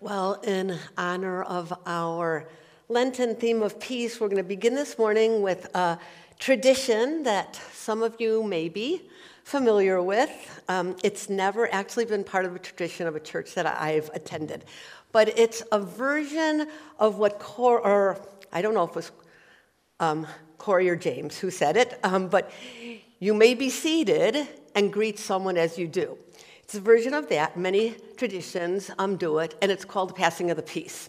Well, in honor of our Lenten theme of peace, we're going to begin this morning with a tradition that some of you may be familiar with. Um, it's never actually been part of a tradition of a church that I've attended, but it's a version of what Cor, or I don't know if it was um, Corey or James who said it, um, but you may be seated and greet someone as you do. It's a version of that. Many traditions um, do it, and it's called the passing of the peace.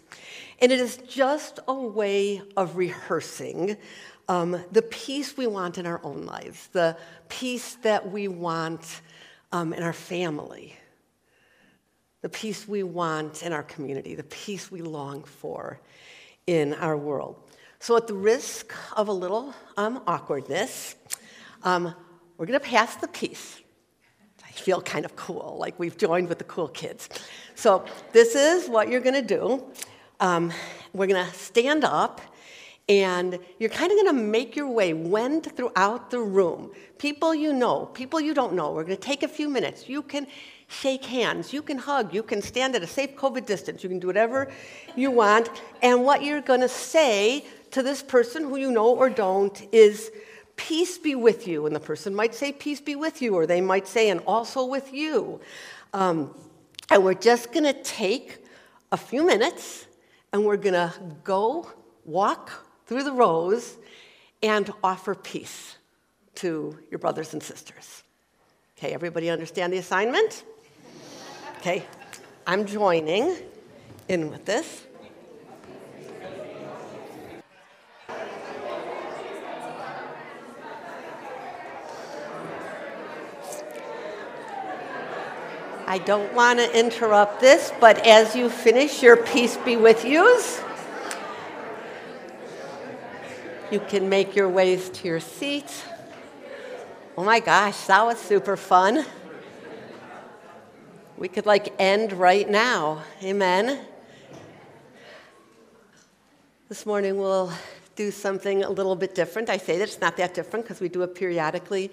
And it is just a way of rehearsing um, the peace we want in our own lives, the peace that we want um, in our family, the peace we want in our community, the peace we long for in our world. So, at the risk of a little um, awkwardness, um, we're going to pass the peace feel kind of cool, like we've joined with the cool kids. So, this is what you're going to do. Um, we're going to stand up, and you're kind of going to make your way, wend throughout the room. People you know, people you don't know. We're going to take a few minutes. You can shake hands, you can hug, you can stand at a safe COVID distance, you can do whatever you want. And what you're going to say to this person who you know or don't is, Peace be with you. And the person might say, Peace be with you, or they might say, And also with you. Um, and we're just going to take a few minutes and we're going to go walk through the rows and offer peace to your brothers and sisters. Okay, everybody understand the assignment? Okay, I'm joining in with this. I don't want to interrupt this, but as you finish your peace be with yous, you can make your ways to your seats. Oh my gosh, that was super fun. We could like end right now. Amen. This morning we'll do something a little bit different. I say that it's not that different because we do it periodically.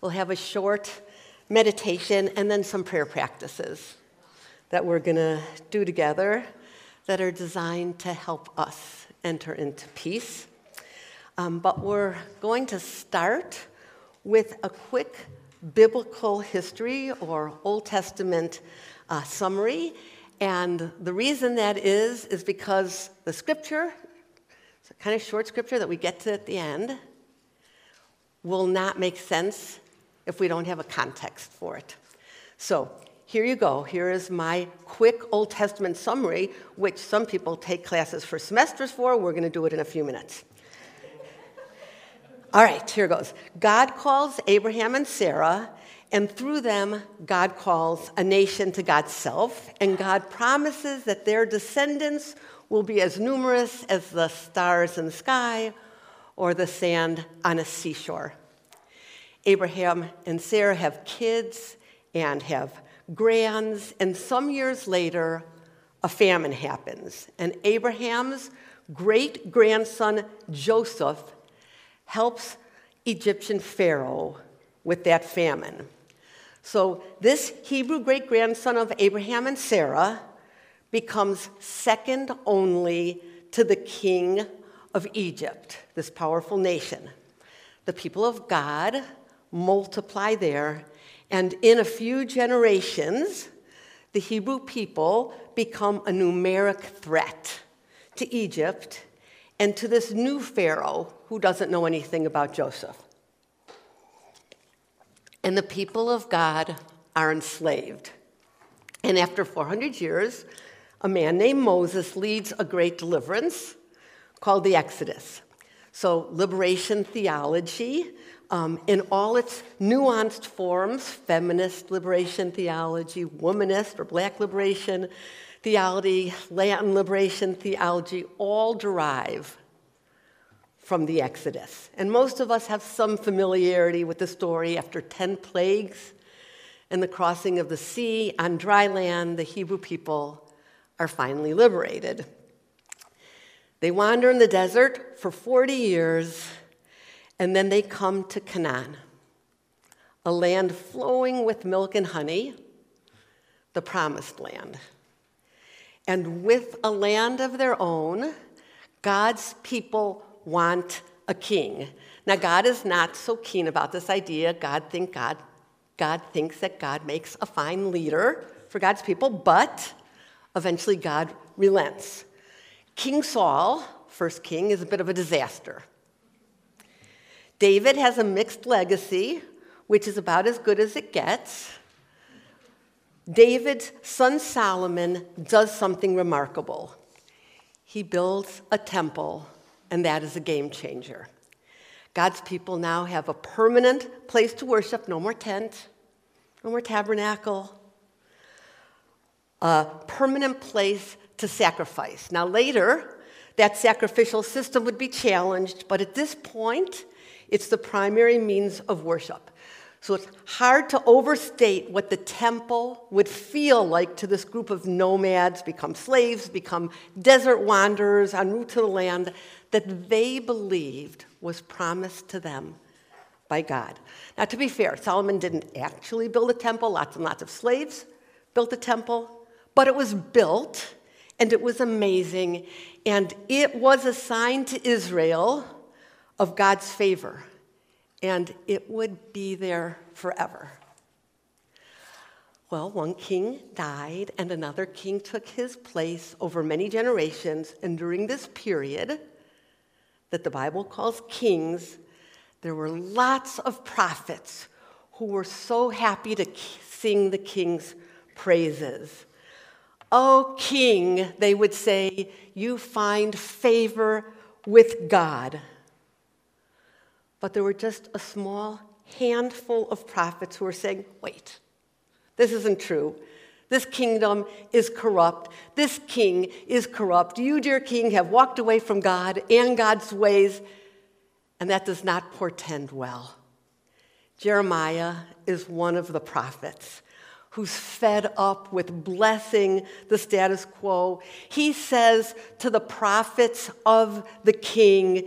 We'll have a short meditation, and then some prayer practices that we're going to do together that are designed to help us enter into peace. Um, but we're going to start with a quick biblical history or Old Testament uh, summary. And the reason that is, is because the scripture, it's a kind of short scripture that we get to at the end, will not make sense if we don't have a context for it. So here you go. Here is my quick Old Testament summary, which some people take classes for semesters for. We're going to do it in a few minutes. All right, here goes. God calls Abraham and Sarah, and through them, God calls a nation to God's self, and God promises that their descendants will be as numerous as the stars in the sky or the sand on a seashore. Abraham and Sarah have kids and have grands, and some years later, a famine happens. And Abraham's great grandson Joseph helps Egyptian Pharaoh with that famine. So, this Hebrew great grandson of Abraham and Sarah becomes second only to the king of Egypt, this powerful nation. The people of God multiply there, and in a few generations, the Hebrew people become a numeric threat to Egypt and to this new Pharaoh who doesn't know anything about Joseph. And the people of God are enslaved. And after 400 years, a man named Moses leads a great deliverance called the Exodus. So, liberation theology um, in all its nuanced forms feminist liberation theology, womanist or black liberation theology, Latin liberation theology all derive from the Exodus. And most of us have some familiarity with the story after 10 plagues and the crossing of the sea on dry land, the Hebrew people are finally liberated. They wander in the desert for 40 years and then they come to Canaan, a land flowing with milk and honey, the promised land. And with a land of their own, God's people want a king. Now, God is not so keen about this idea. God, think God, God thinks that God makes a fine leader for God's people, but eventually God relents. King Saul, first king, is a bit of a disaster. David has a mixed legacy, which is about as good as it gets. David's son Solomon does something remarkable. He builds a temple, and that is a game changer. God's people now have a permanent place to worship, no more tent, no more tabernacle, a permanent place to sacrifice. Now, later, that sacrificial system would be challenged, but at this point, it's the primary means of worship. So it's hard to overstate what the temple would feel like to this group of nomads, become slaves, become desert wanderers en route to the land that they believed was promised to them by God. Now, to be fair, Solomon didn't actually build a temple, lots and lots of slaves built a temple, but it was built and it was amazing, and it was a sign to Israel of God's favor, and it would be there forever. Well, one king died, and another king took his place over many generations, and during this period that the Bible calls kings, there were lots of prophets who were so happy to sing the king's praises. O king, they would say, you find favor with God. But there were just a small handful of prophets who were saying, wait, this isn't true. This kingdom is corrupt. This king is corrupt. You, dear king, have walked away from God and God's ways, and that does not portend well. Jeremiah is one of the prophets who's fed up with blessing the status quo. He says to the prophets of the king,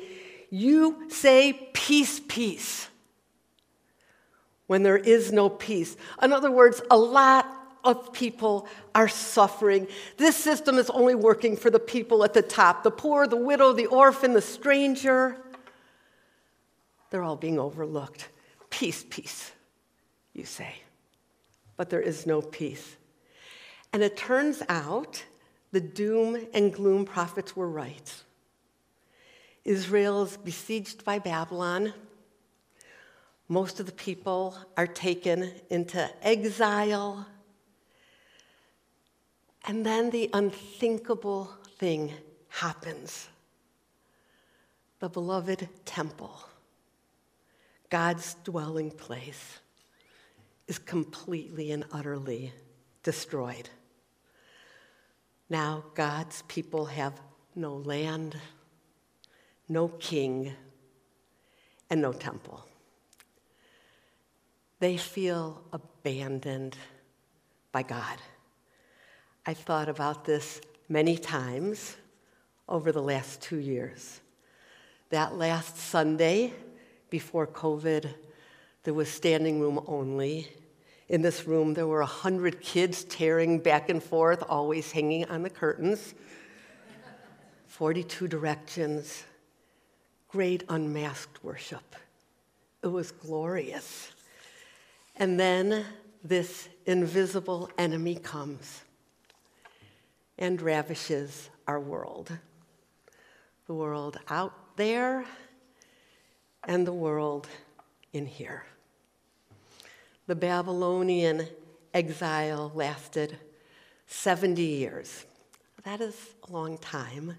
You say peace, peace, when there is no peace. In other words, a lot of people are suffering. This system is only working for the people at the top the poor, the widow, the orphan, the stranger. They're all being overlooked. Peace, peace, you say but there is no peace. And it turns out the doom and gloom prophets were right. Israel is besieged by Babylon. Most of the people are taken into exile. And then the unthinkable thing happens the beloved temple, God's dwelling place is completely and utterly destroyed. Now, God's people have no land, no king, and no temple. They feel abandoned by God. I've thought about this many times over the last two years. That last Sunday before COVID, there was standing room only. In this room, there were 100 kids tearing back and forth, always hanging on the curtains. 42 directions, great unmasked worship. It was glorious. And then this invisible enemy comes and ravishes our world. The world out there and the world in here. The Babylonian exile lasted 70 years. That is a long time.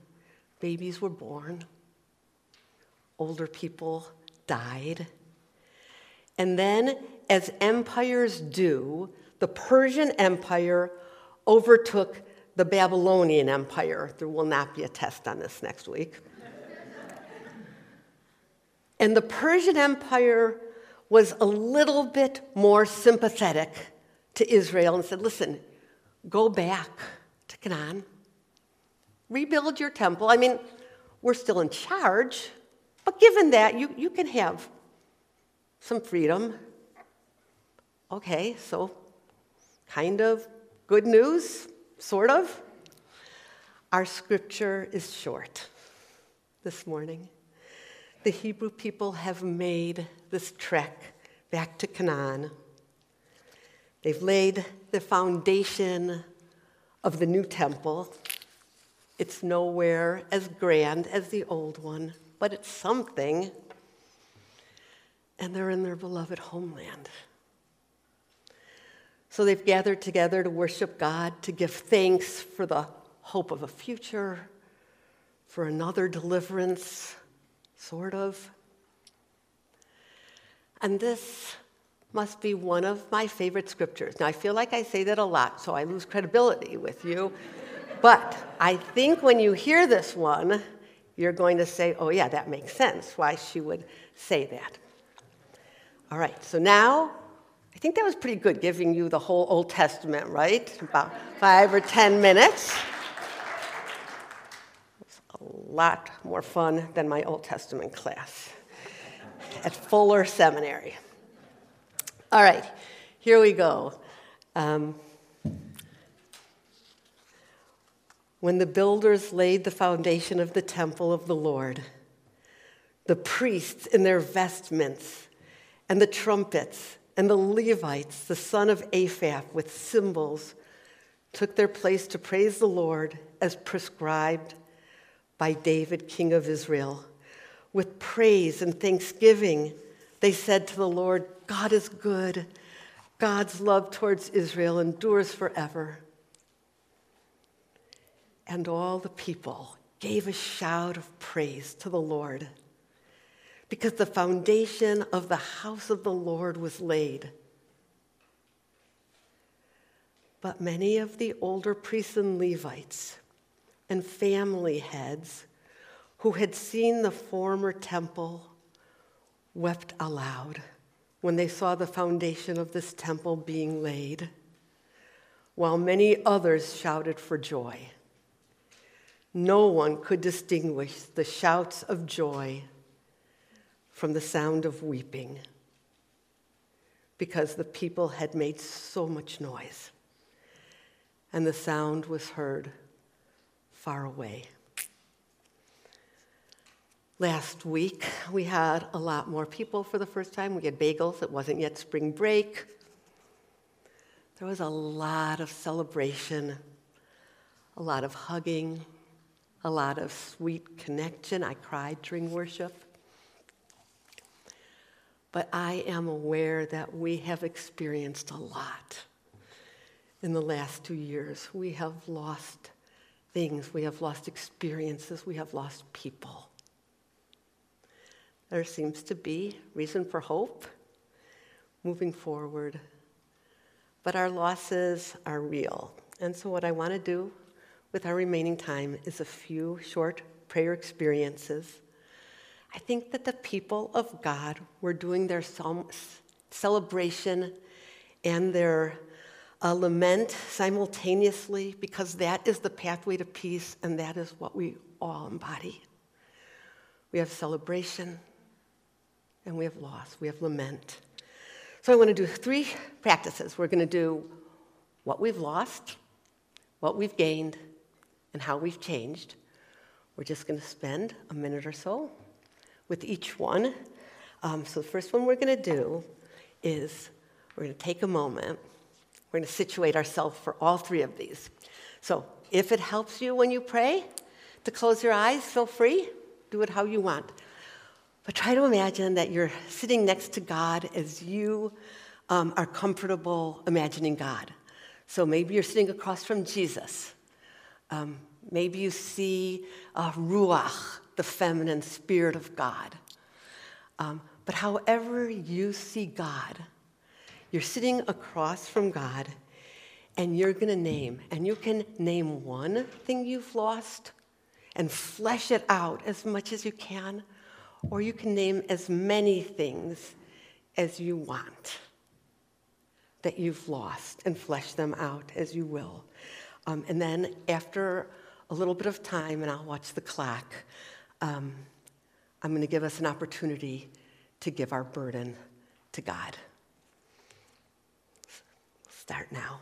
Babies were born, older people died. And then, as empires do, the Persian Empire overtook the Babylonian Empire. There will not be a test on this next week. and the Persian Empire was a little bit more sympathetic to Israel and said, listen, go back to Canaan, rebuild your temple. I mean, we're still in charge, but given that, you, you can have some freedom. Okay, so kind of good news, sort of. Our scripture is short this morning. The Hebrew people have made this trek back to Canaan. They've laid the foundation of the new temple. It's nowhere as grand as the old one, but it's something. And they're in their beloved homeland. So they've gathered together to worship God, to give thanks for the hope of a future, for another deliverance, sort of. And this must be one of my favorite scriptures. Now, I feel like I say that a lot, so I lose credibility with you. but I think when you hear this one, you're going to say, oh, yeah, that makes sense why she would say that. All right, so now I think that was pretty good giving you the whole Old Testament, right? About five or ten minutes. It's a lot more fun than my Old Testament class at Fuller Seminary. All right, here we go. Um, when the builders laid the foundation of the temple of the Lord, the priests in their vestments, and the trumpets, and the Levites, the son of Asaph, with cymbals, took their place to praise the Lord as prescribed by David, king of Israel. With praise and thanksgiving, they said to the Lord, God is good. God's love towards Israel endures forever. And all the people gave a shout of praise to the Lord because the foundation of the house of the Lord was laid. But many of the older priests and Levites and family heads who had seen the former temple wept aloud when they saw the foundation of this temple being laid, while many others shouted for joy. No one could distinguish the shouts of joy from the sound of weeping because the people had made so much noise and the sound was heard far away. Last week, we had a lot more people for the first time. We had bagels. It wasn't yet spring break. There was a lot of celebration, a lot of hugging, a lot of sweet connection. I cried during worship. But I am aware that we have experienced a lot in the last two years. We have lost things, we have lost experiences, we have lost people. There seems to be reason for hope moving forward. But our losses are real. And so, what I want to do with our remaining time is a few short prayer experiences. I think that the people of God were doing their celebration and their uh, lament simultaneously because that is the pathway to peace and that is what we all embody. We have celebration, and we have loss, we have lament. So I want to do three practices. We're going to do what we've lost, what we've gained, and how we've changed. We're just going to spend a minute or so with each one. Um, so the first one we're going to do is we're going to take a moment. We're going to situate ourselves for all three of these. So if it helps you when you pray to close your eyes, feel free. Do it how you want. But try to imagine that you're sitting next to God as you um, are comfortable imagining God. So maybe you're sitting across from Jesus. Um, maybe you see uh, Ruach, the feminine spirit of God. Um, but however you see God, you're sitting across from God and you're going to name, and you can name one thing you've lost and flesh it out as much as you can or you can name as many things as you want that you've lost and flesh them out as you will. Um, and then after a little bit of time, and I'll watch the clock, um, I'm going to give us an opportunity to give our burden to God. Start now.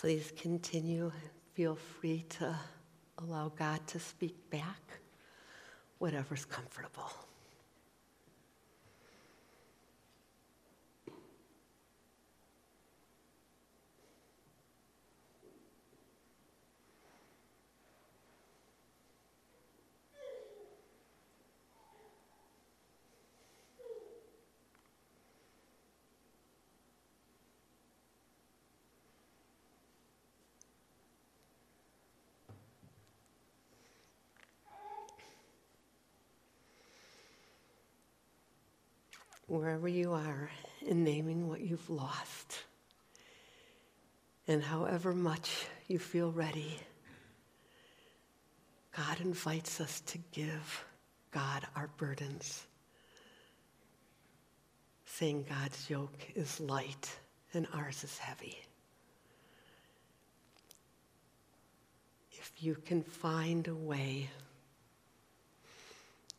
Please continue feel free to allow God to speak back, whatever's comfortable. Wherever you are in naming what you've lost. And however much you feel ready, God invites us to give God our burdens, saying God's yoke is light and ours is heavy. If you can find a way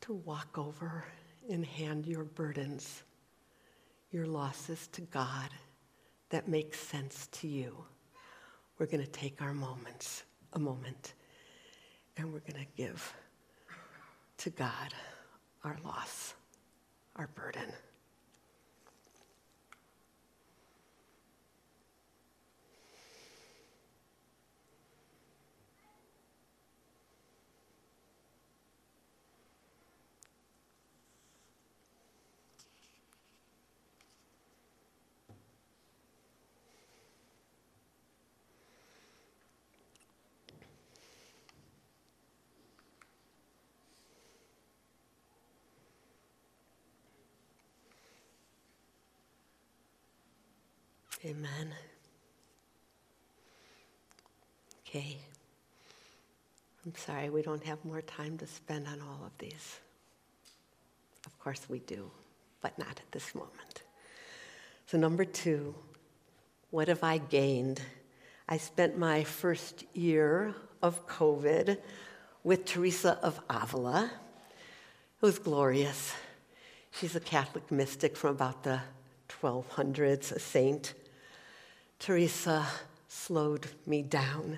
to walk over and hand your burdens, your losses to God that makes sense to you. We're going to take our moments, a moment, and we're going to give to God our loss, our burden. Amen. Okay. I'm sorry, we don't have more time to spend on all of these. Of course, we do, but not at this moment. So, number two, what have I gained? I spent my first year of COVID with Teresa of Avila. It was glorious. She's a Catholic mystic from about the 1200s, a saint. Teresa slowed me down.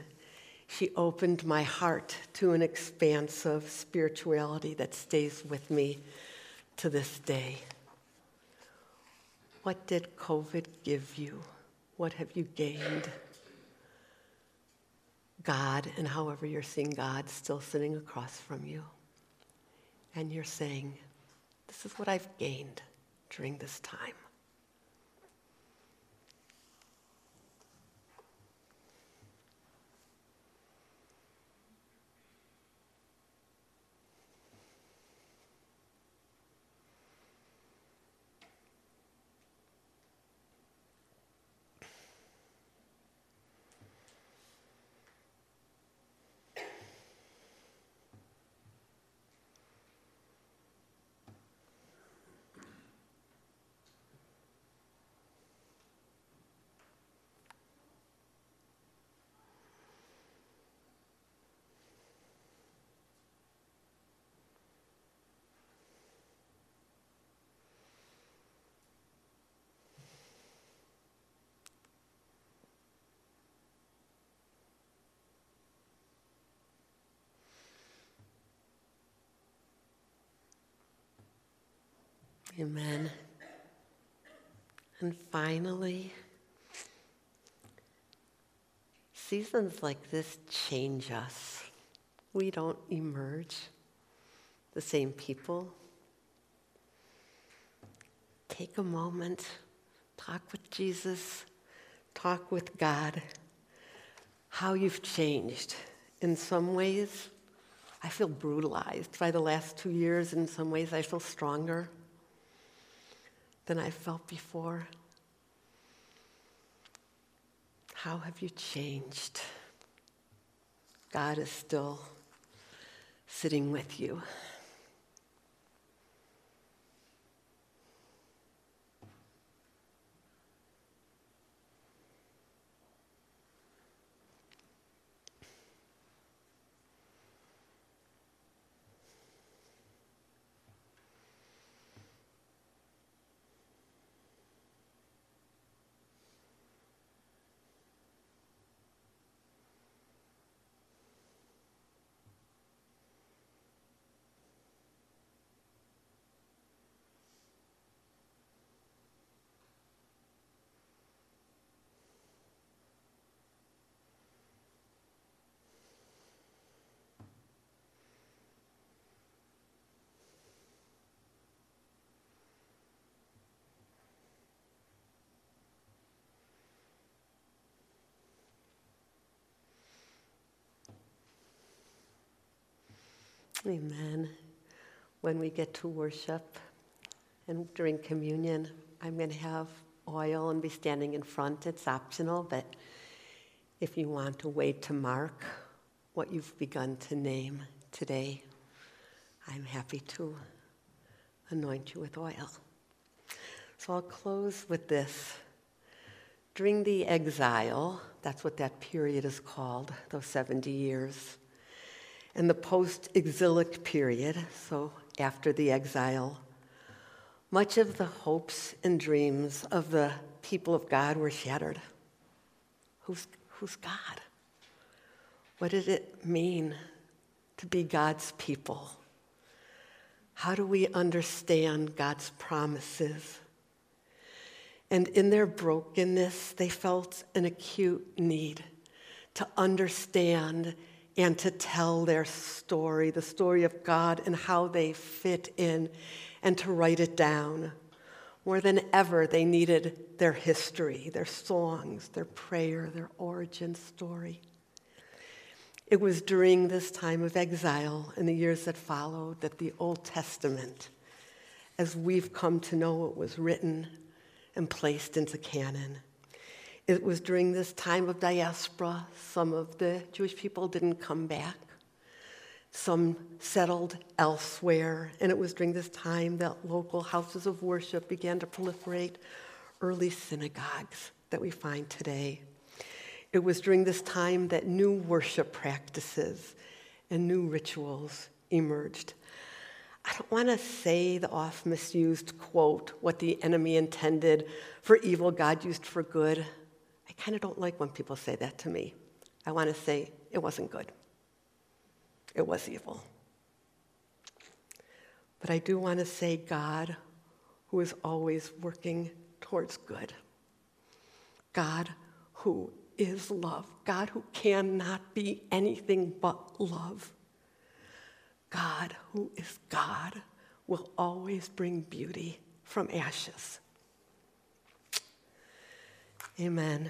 She opened my heart to an expanse of spirituality that stays with me to this day. What did COVID give you? What have you gained? God, and however you're seeing God still sitting across from you. And you're saying, This is what I've gained during this time. Amen. And finally, seasons like this change us. We don't emerge the same people. Take a moment, talk with Jesus, talk with God, how you've changed. In some ways, I feel brutalized by the last two years. In some ways, I feel stronger than I felt before? How have you changed? God is still sitting with you. Amen. When we get to worship and during communion, I'm going to have oil and be standing in front. It's optional, but if you want a way to mark what you've begun to name today, I'm happy to anoint you with oil. So I'll close with this. During the exile, that's what that period is called, those 70 years, and the post exilic period, so after the exile, much of the hopes and dreams of the people of God were shattered. Who's, who's God? What did it mean to be God's people? How do we understand God's promises? And in their brokenness, they felt an acute need to understand and to tell their story, the story of God and how they fit in, and to write it down. More than ever, they needed their history, their songs, their prayer, their origin story. It was during this time of exile and the years that followed that the Old Testament, as we've come to know it, was written and placed into canon. It was during this time of diaspora, some of the Jewish people didn't come back. Some settled elsewhere, and it was during this time that local houses of worship began to proliferate, early synagogues that we find today. It was during this time that new worship practices and new rituals emerged. I don't want to say the oft misused quote, what the enemy intended for evil, God used for good. I kind of don't like when people say that to me. I want to say it wasn't good, it was evil. But I do want to say God, who is always working towards good. God, who is love. God, who cannot be anything but love. God, who is God, will always bring beauty from ashes. Amen.